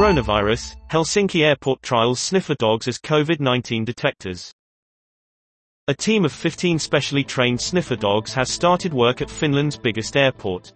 Coronavirus, Helsinki airport trials sniffer dogs as COVID-19 detectors. A team of 15 specially trained sniffer dogs has started work at Finland's biggest airport.